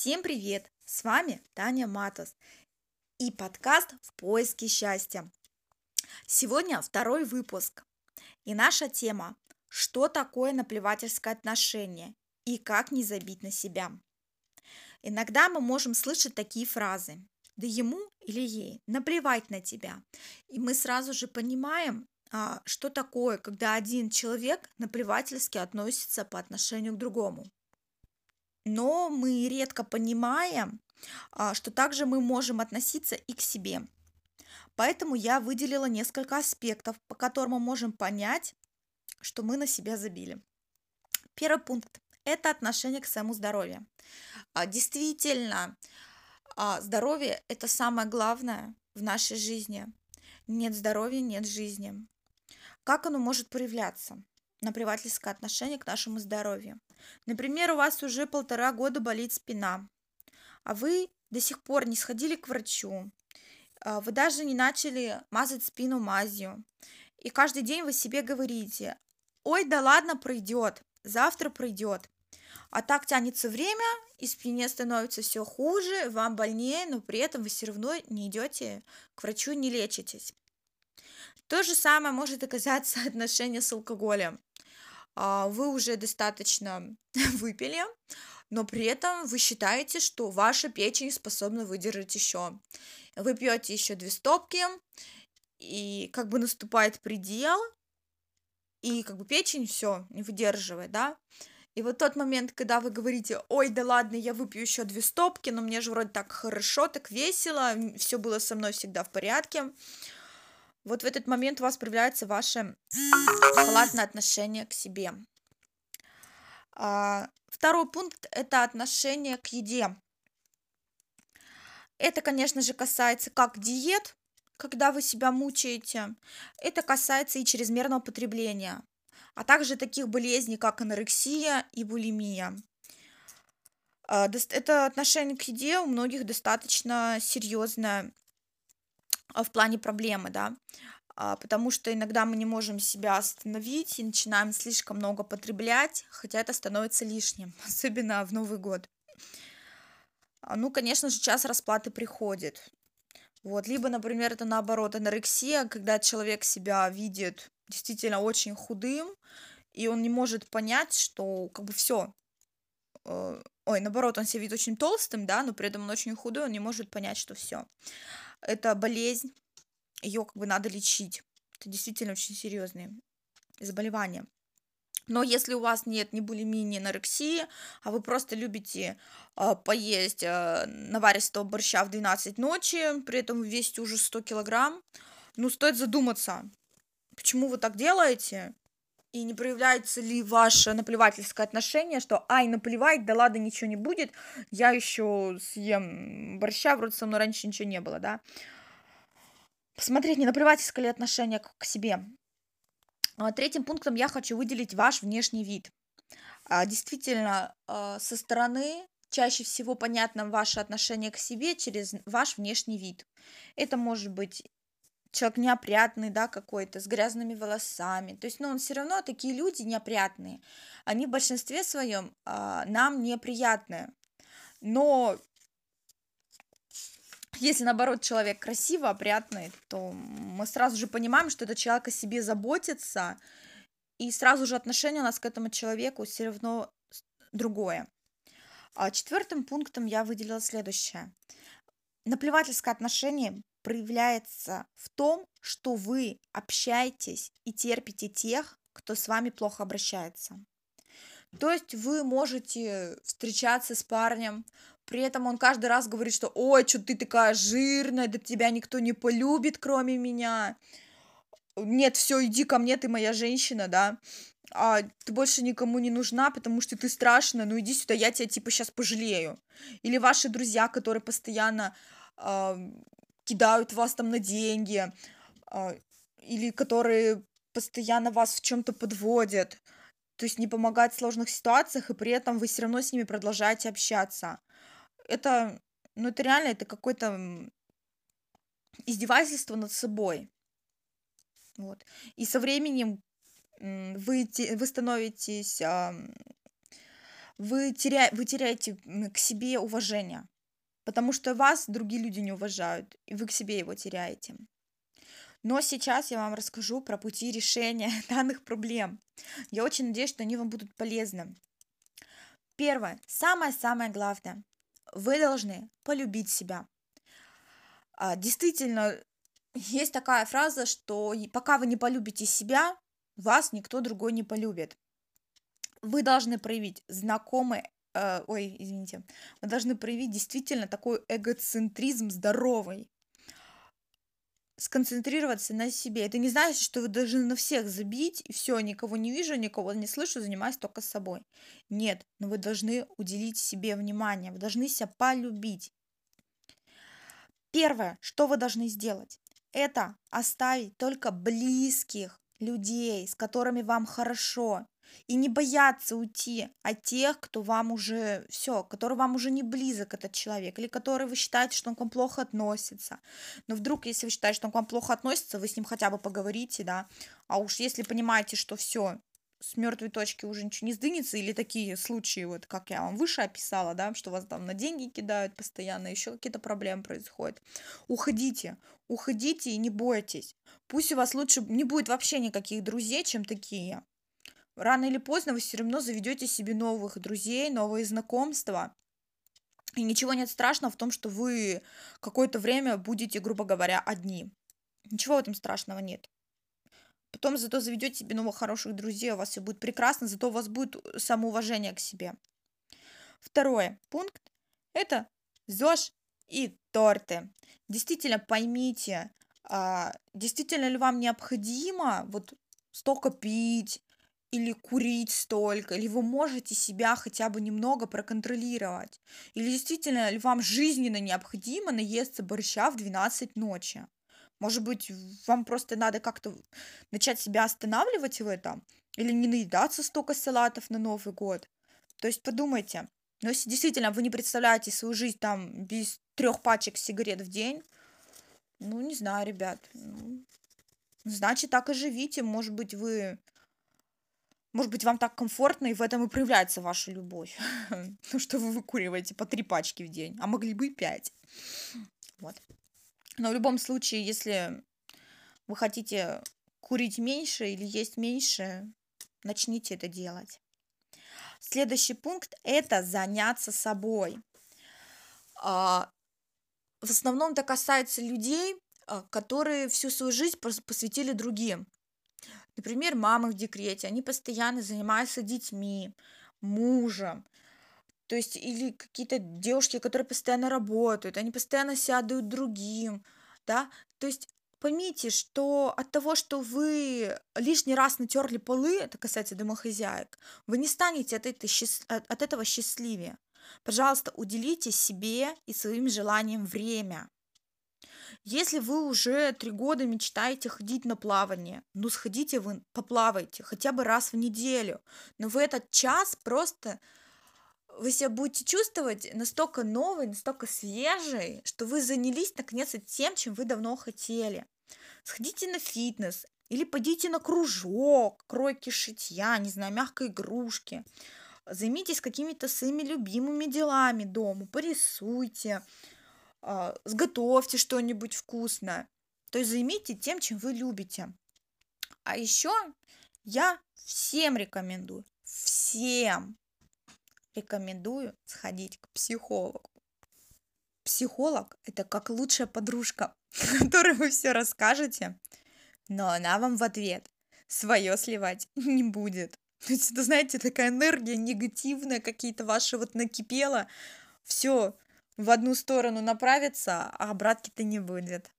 Всем привет! С вами Таня Матос и подкаст «В поиске счастья». Сегодня второй выпуск. И наша тема «Что такое наплевательское отношение и как не забить на себя?». Иногда мы можем слышать такие фразы «Да ему или ей наплевать на тебя». И мы сразу же понимаем, а, что такое, когда один человек наплевательски относится по отношению к другому но мы редко понимаем, а, что также мы можем относиться и к себе. Поэтому я выделила несколько аспектов, по которым мы можем понять, что мы на себя забили. Первый пункт – это отношение к своему здоровью. А, действительно, а, здоровье – это самое главное в нашей жизни. Нет здоровья – нет жизни. Как оно может проявляться? Наплевательское отношение к нашему здоровью. Например, у вас уже полтора года болит спина, а вы до сих пор не сходили к врачу, а, вы даже не начали мазать спину мазью, и каждый день вы себе говорите, ой, да ладно, пройдет, завтра пройдет. А так тянется время, и спине становится все хуже, вам больнее, но при этом вы все равно не идете к врачу, не лечитесь. То же самое может оказаться отношение с алкоголем. А, вы уже достаточно выпили, но при этом вы считаете, что ваша печень способна выдержать еще. Вы пьете еще две стопки, и как бы наступает предел, и как бы печень все не выдерживает, да. И вот тот момент, когда вы говорите, ой, да ладно, я выпью еще две стопки, но мне же вроде так хорошо, так весело, все было со мной всегда в порядке, вот в этот момент у вас проявляется ваше халатное отношение к себе. А, второй пункт – это отношение к еде. Это, конечно же, касается как диет, когда вы себя мучаете, это касается и чрезмерного потребления, а также таких болезней, как анорексия и булимия. А, это отношение к еде у многих достаточно серьезное в плане проблемы, да, а, потому что иногда мы не можем себя остановить и начинаем слишком много потреблять, хотя это становится лишним, особенно в Новый год. А, ну, конечно же, час расплаты приходит. Вот, либо, например, это наоборот анорексия, когда человек себя видит действительно очень худым, и он не может понять, что как бы все, э, ой, наоборот, он себя видит очень толстым, да, но при этом он очень худой, он не может понять, что все это болезнь, ее как бы надо лечить. Это действительно очень серьезные заболевания. Но если у вас нет ни булимии, ни анорексии, а вы просто любите э, поесть э, наваристого борща в 12 ночи, при этом весите уже 100 килограмм, ну, стоит задуматься, почему вы так делаете, и не проявляется ли ваше наплевательское отношение, что ай, наплевать, да ладно, ничего не будет, я еще съем борща, вроде со мной раньше ничего не было, да. Посмотреть, не наплевательское ли отношение к себе. А, третьим пунктом я хочу выделить ваш внешний вид. А, действительно, а, со стороны чаще всего понятно ваше отношение к себе через ваш внешний вид. Это может быть человек неопрятный, да, какой-то, с грязными волосами. То есть, ну, он все равно такие люди неопрятные. Они в большинстве своем а, нам неприятные. Но если, наоборот, человек красиво, опрятный, то мы сразу же понимаем, что этот человек о себе заботится, и сразу же отношение у нас к этому человеку все равно другое. А четвертым пунктом я выделила следующее. Наплевательское отношение проявляется в том, что вы общаетесь и терпите тех, кто с вами плохо обращается. То есть вы можете встречаться с парнем, при этом он каждый раз говорит, что «Ой, что ты такая жирная, да тебя никто не полюбит, кроме меня». Нет, все, иди ко мне, ты моя женщина, да. А ты больше никому не нужна, потому что ты страшная, ну иди сюда, я тебя типа сейчас пожалею. Или ваши друзья, которые постоянно кидают вас там на деньги, а, или которые постоянно вас в чем-то подводят, то есть не помогать в сложных ситуациях, и при этом вы все равно с ними продолжаете общаться. Это, ну это реально, это какое-то издевательство над собой. Вот. И со временем вы, вы становитесь вы, теря... вы теряете к себе уважение, потому что вас другие люди не уважают, и вы к себе его теряете. Но сейчас я вам расскажу про пути решения данных проблем. Я очень надеюсь, что они вам будут полезны. Первое, самое-самое главное, вы должны полюбить себя. А, действительно, есть такая фраза, что пока вы не полюбите себя, вас никто другой не полюбит. Вы должны проявить знакомый, э, ой, извините, вы должны проявить действительно такой эгоцентризм здоровый сконцентрироваться на себе. Это не значит, что вы должны на всех забить, и все, никого не вижу, никого не слышу, занимаюсь только собой. Нет, но вы должны уделить себе внимание, вы должны себя полюбить. Первое, что вы должны сделать, это оставить только близких людей, с которыми вам хорошо, и не бояться уйти от тех, кто вам уже все, который вам уже не близок этот человек, или который вы считаете, что он к вам плохо относится. Но вдруг, если вы считаете, что он к вам плохо относится, вы с ним хотя бы поговорите, да. А уж если понимаете, что все, с мертвой точки уже ничего не сдвинется, или такие случаи, вот как я вам выше описала, да, что вас там на деньги кидают постоянно, еще какие-то проблемы происходят. Уходите, уходите и не бойтесь. Пусть у вас лучше не будет вообще никаких друзей, чем такие рано или поздно вы все равно заведете себе новых друзей, новые знакомства. И ничего нет страшного в том, что вы какое-то время будете, грубо говоря, одни. Ничего в этом страшного нет. Потом зато заведете себе новых хороших друзей, у вас все будет прекрасно, зато у вас будет самоуважение к себе. Второй пункт – это ЗОЖ и торты. Действительно поймите, а, действительно ли вам необходимо вот столько пить, или курить столько, или вы можете себя хотя бы немного проконтролировать, или действительно ли вам жизненно необходимо наесться борща в 12 ночи. Может быть, вам просто надо как-то начать себя останавливать в этом, или не наедаться столько салатов на Новый год. То есть подумайте, но если действительно вы не представляете свою жизнь там без трех пачек сигарет в день, ну, не знаю, ребят, ну, значит, так и живите. Может быть, вы может быть, вам так комфортно, и в этом и проявляется ваша любовь. Ну, что вы выкуриваете по три пачки в день, а могли бы и пять. Вот. Но в любом случае, если вы хотите курить меньше или есть меньше, начните это делать. Следующий пункт – это заняться собой. А, в основном это касается людей, а, которые всю свою жизнь посвятили другим. Например, мамы в декрете, они постоянно занимаются детьми, мужем, то есть или какие-то девушки, которые постоянно работают, они постоянно сядают другим, да, то есть поймите, что от того, что вы лишний раз натерли полы, это касается домохозяек, вы не станете от, этой, от этого счастливее. Пожалуйста, уделите себе и своим желаниям время. Если вы уже три года мечтаете ходить на плавание, ну сходите вы, поплавайте хотя бы раз в неделю. Но в этот час просто вы себя будете чувствовать настолько новой, настолько свежей, что вы занялись наконец тем, чем вы давно хотели. Сходите на фитнес или пойдите на кружок, кройки шитья, не знаю, мягкой игрушки. Займитесь какими-то своими любимыми делами дома, порисуйте, сготовьте что-нибудь вкусное. То есть займите тем, чем вы любите. А еще я всем рекомендую, всем рекомендую сходить к психологу. Психолог – это как лучшая подружка, которой вы все расскажете, но она вам в ответ свое сливать не будет. То есть это, знаете, такая энергия негативная, какие-то ваши вот накипела, все, в одну сторону направится, а обратки-то не будет.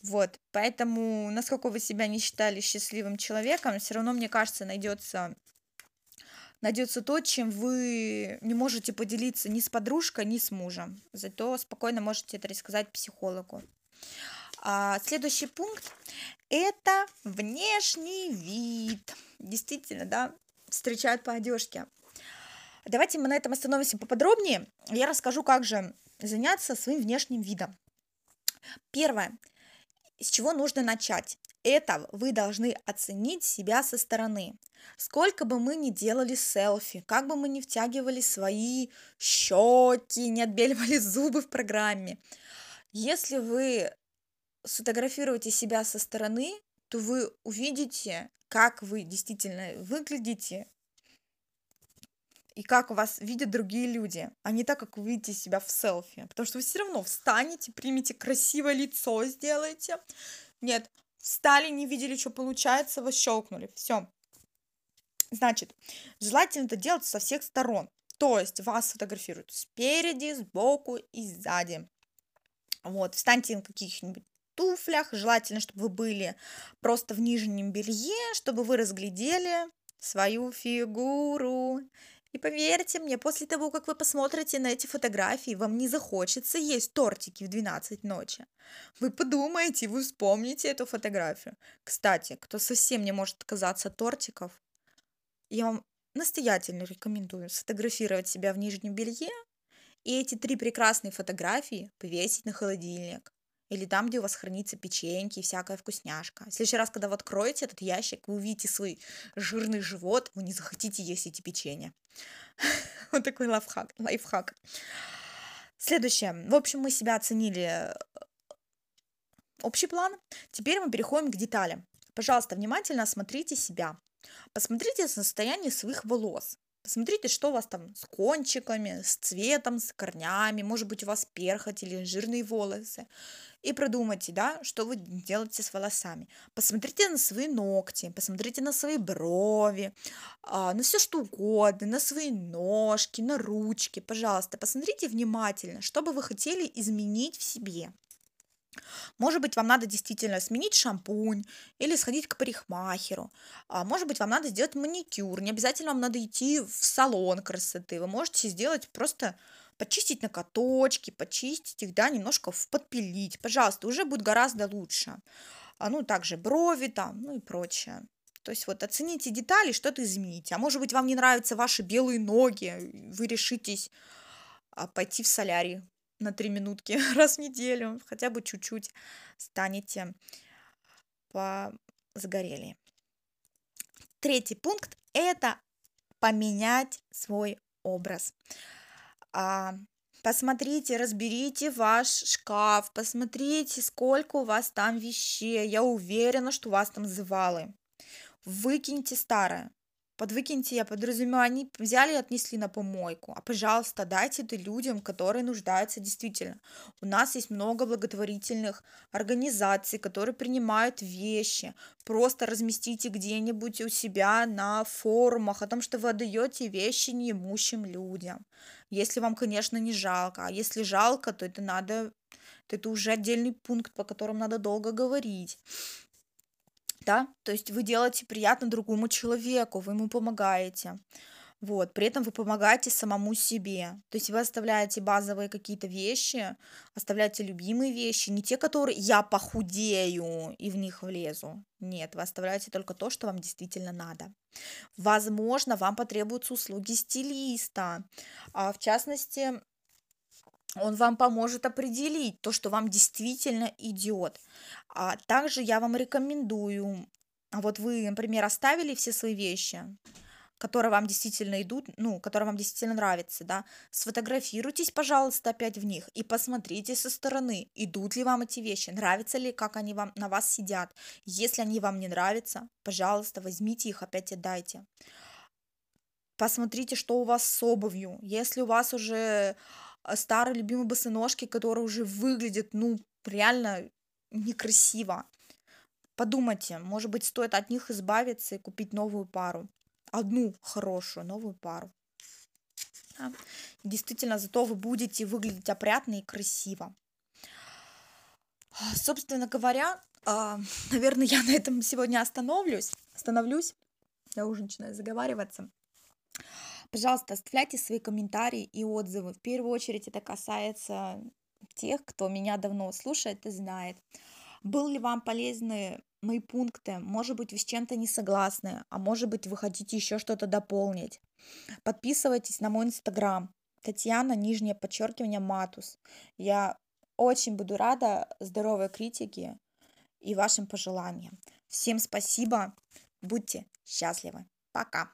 Вот, поэтому, насколько вы себя не считали счастливым человеком, все равно, мне кажется, найдется найдется то, чем вы не можете поделиться ни с подружкой, ни с мужем. Зато спокойно можете это рассказать психологу. А следующий пункт – это внешний вид. Действительно, да, встречают по одежке. Давайте мы на этом остановимся поподробнее. Я расскажу, как же заняться своим внешним видом. Первое. С чего нужно начать? это вы должны оценить себя со стороны. Сколько бы мы ни делали селфи, как бы мы ни втягивали свои щеки, не отбеливали зубы в программе, если вы сфотографируете себя со стороны, то вы увидите, как вы действительно выглядите и как вас видят другие люди, а не так, как вы видите себя в селфи. Потому что вы все равно встанете, примите красивое лицо, сделаете. Нет, встали, не видели, что получается, вас щелкнули. Все. Значит, желательно это делать со всех сторон. То есть вас фотографируют спереди, сбоку и сзади. Вот, встаньте на каких-нибудь туфлях, желательно, чтобы вы были просто в нижнем белье, чтобы вы разглядели свою фигуру. И поверьте мне, после того, как вы посмотрите на эти фотографии, вам не захочется есть тортики в 12 ночи. Вы подумаете, вы вспомните эту фотографию. Кстати, кто совсем не может отказаться от тортиков, я вам настоятельно рекомендую сфотографировать себя в нижнем белье и эти три прекрасные фотографии повесить на холодильник или там, где у вас хранится печеньки и всякая вкусняшка. В следующий раз, когда вы откроете этот ящик, вы увидите свой жирный живот, вы не захотите есть эти печенья. Вот такой лайфхак. лайфхак. Следующее. В общем, мы себя оценили э, общий план. Теперь мы переходим к деталям. Пожалуйста, внимательно осмотрите себя. Посмотрите состояние своих волос. Посмотрите, что у вас там с кончиками, с цветом, с корнями, может быть, у вас перхоть или жирные волосы. И продумайте, да, что вы делаете с волосами. Посмотрите на свои ногти, посмотрите на свои брови, а, на все что угодно, на свои ножки, на ручки, пожалуйста. Посмотрите внимательно, что бы вы хотели изменить в себе. Может быть, вам надо действительно сменить шампунь или сходить к парикмахеру. А может быть, вам надо сделать маникюр. Не обязательно вам надо идти в салон красоты. Вы можете сделать просто почистить накоточки, почистить их, да, немножко подпилить. Пожалуйста, уже будет гораздо лучше. А, ну, также брови там, ну и прочее. То есть вот оцените детали, что-то измените. А может быть, вам не нравятся ваши белые ноги, вы решитесь а, пойти в солярий на три минутки раз в неделю, хотя бы чуть-чуть станете загорели. Третий пункт – это поменять свой образ. А, посмотрите, разберите ваш шкаф, посмотрите, сколько у вас там вещей. Я уверена, что у вас там завалы. Выкиньте старое. Под выкиньте, я подразумеваю, они взяли и отнесли на помойку. А, пожалуйста, дайте это людям, которые нуждаются действительно. У нас есть много благотворительных организаций, которые принимают вещи. Просто разместите где-нибудь у себя на форумах о том, что вы отдаете вещи неимущим людям. Если вам, конечно, не жалко. А если жалко, то это надо... То это уже отдельный пункт, по которому надо долго говорить да, то есть вы делаете приятно другому человеку, вы ему помогаете, вот, при этом вы помогаете самому себе, то есть вы оставляете базовые какие-то вещи, оставляете любимые вещи, не те, которые я похудею и в них влезу, нет, вы оставляете только то, что вам действительно надо. Возможно, вам потребуются услуги стилиста, а в частности, он вам поможет определить то, что вам действительно идет. А также я вам рекомендую, вот вы, например, оставили все свои вещи, которые вам действительно идут, ну, которые вам действительно нравятся, да, сфотографируйтесь, пожалуйста, опять в них и посмотрите со стороны, идут ли вам эти вещи, нравятся ли, как они вам на вас сидят. Если они вам не нравятся, пожалуйста, возьмите их, опять отдайте. Посмотрите, что у вас с обувью. Если у вас уже старые любимые босоножки, которые уже выглядят, ну, реально некрасиво. Подумайте, может быть, стоит от них избавиться и купить новую пару. Одну хорошую новую пару. Да. Действительно, зато вы будете выглядеть опрятно и красиво. Собственно говоря, а, наверное, я на этом сегодня остановлюсь. Остановлюсь. Я уже начинаю заговариваться. Пожалуйста, оставляйте свои комментарии и отзывы. В первую очередь это касается тех, кто меня давно слушает и знает. Был ли вам полезны мои пункты? Может быть, вы с чем-то не согласны, а может быть, вы хотите еще что-то дополнить. Подписывайтесь на мой инстаграм. Татьяна, нижнее подчеркивание, Матус. Я очень буду рада здоровой критике и вашим пожеланиям. Всем спасибо, будьте счастливы. Пока.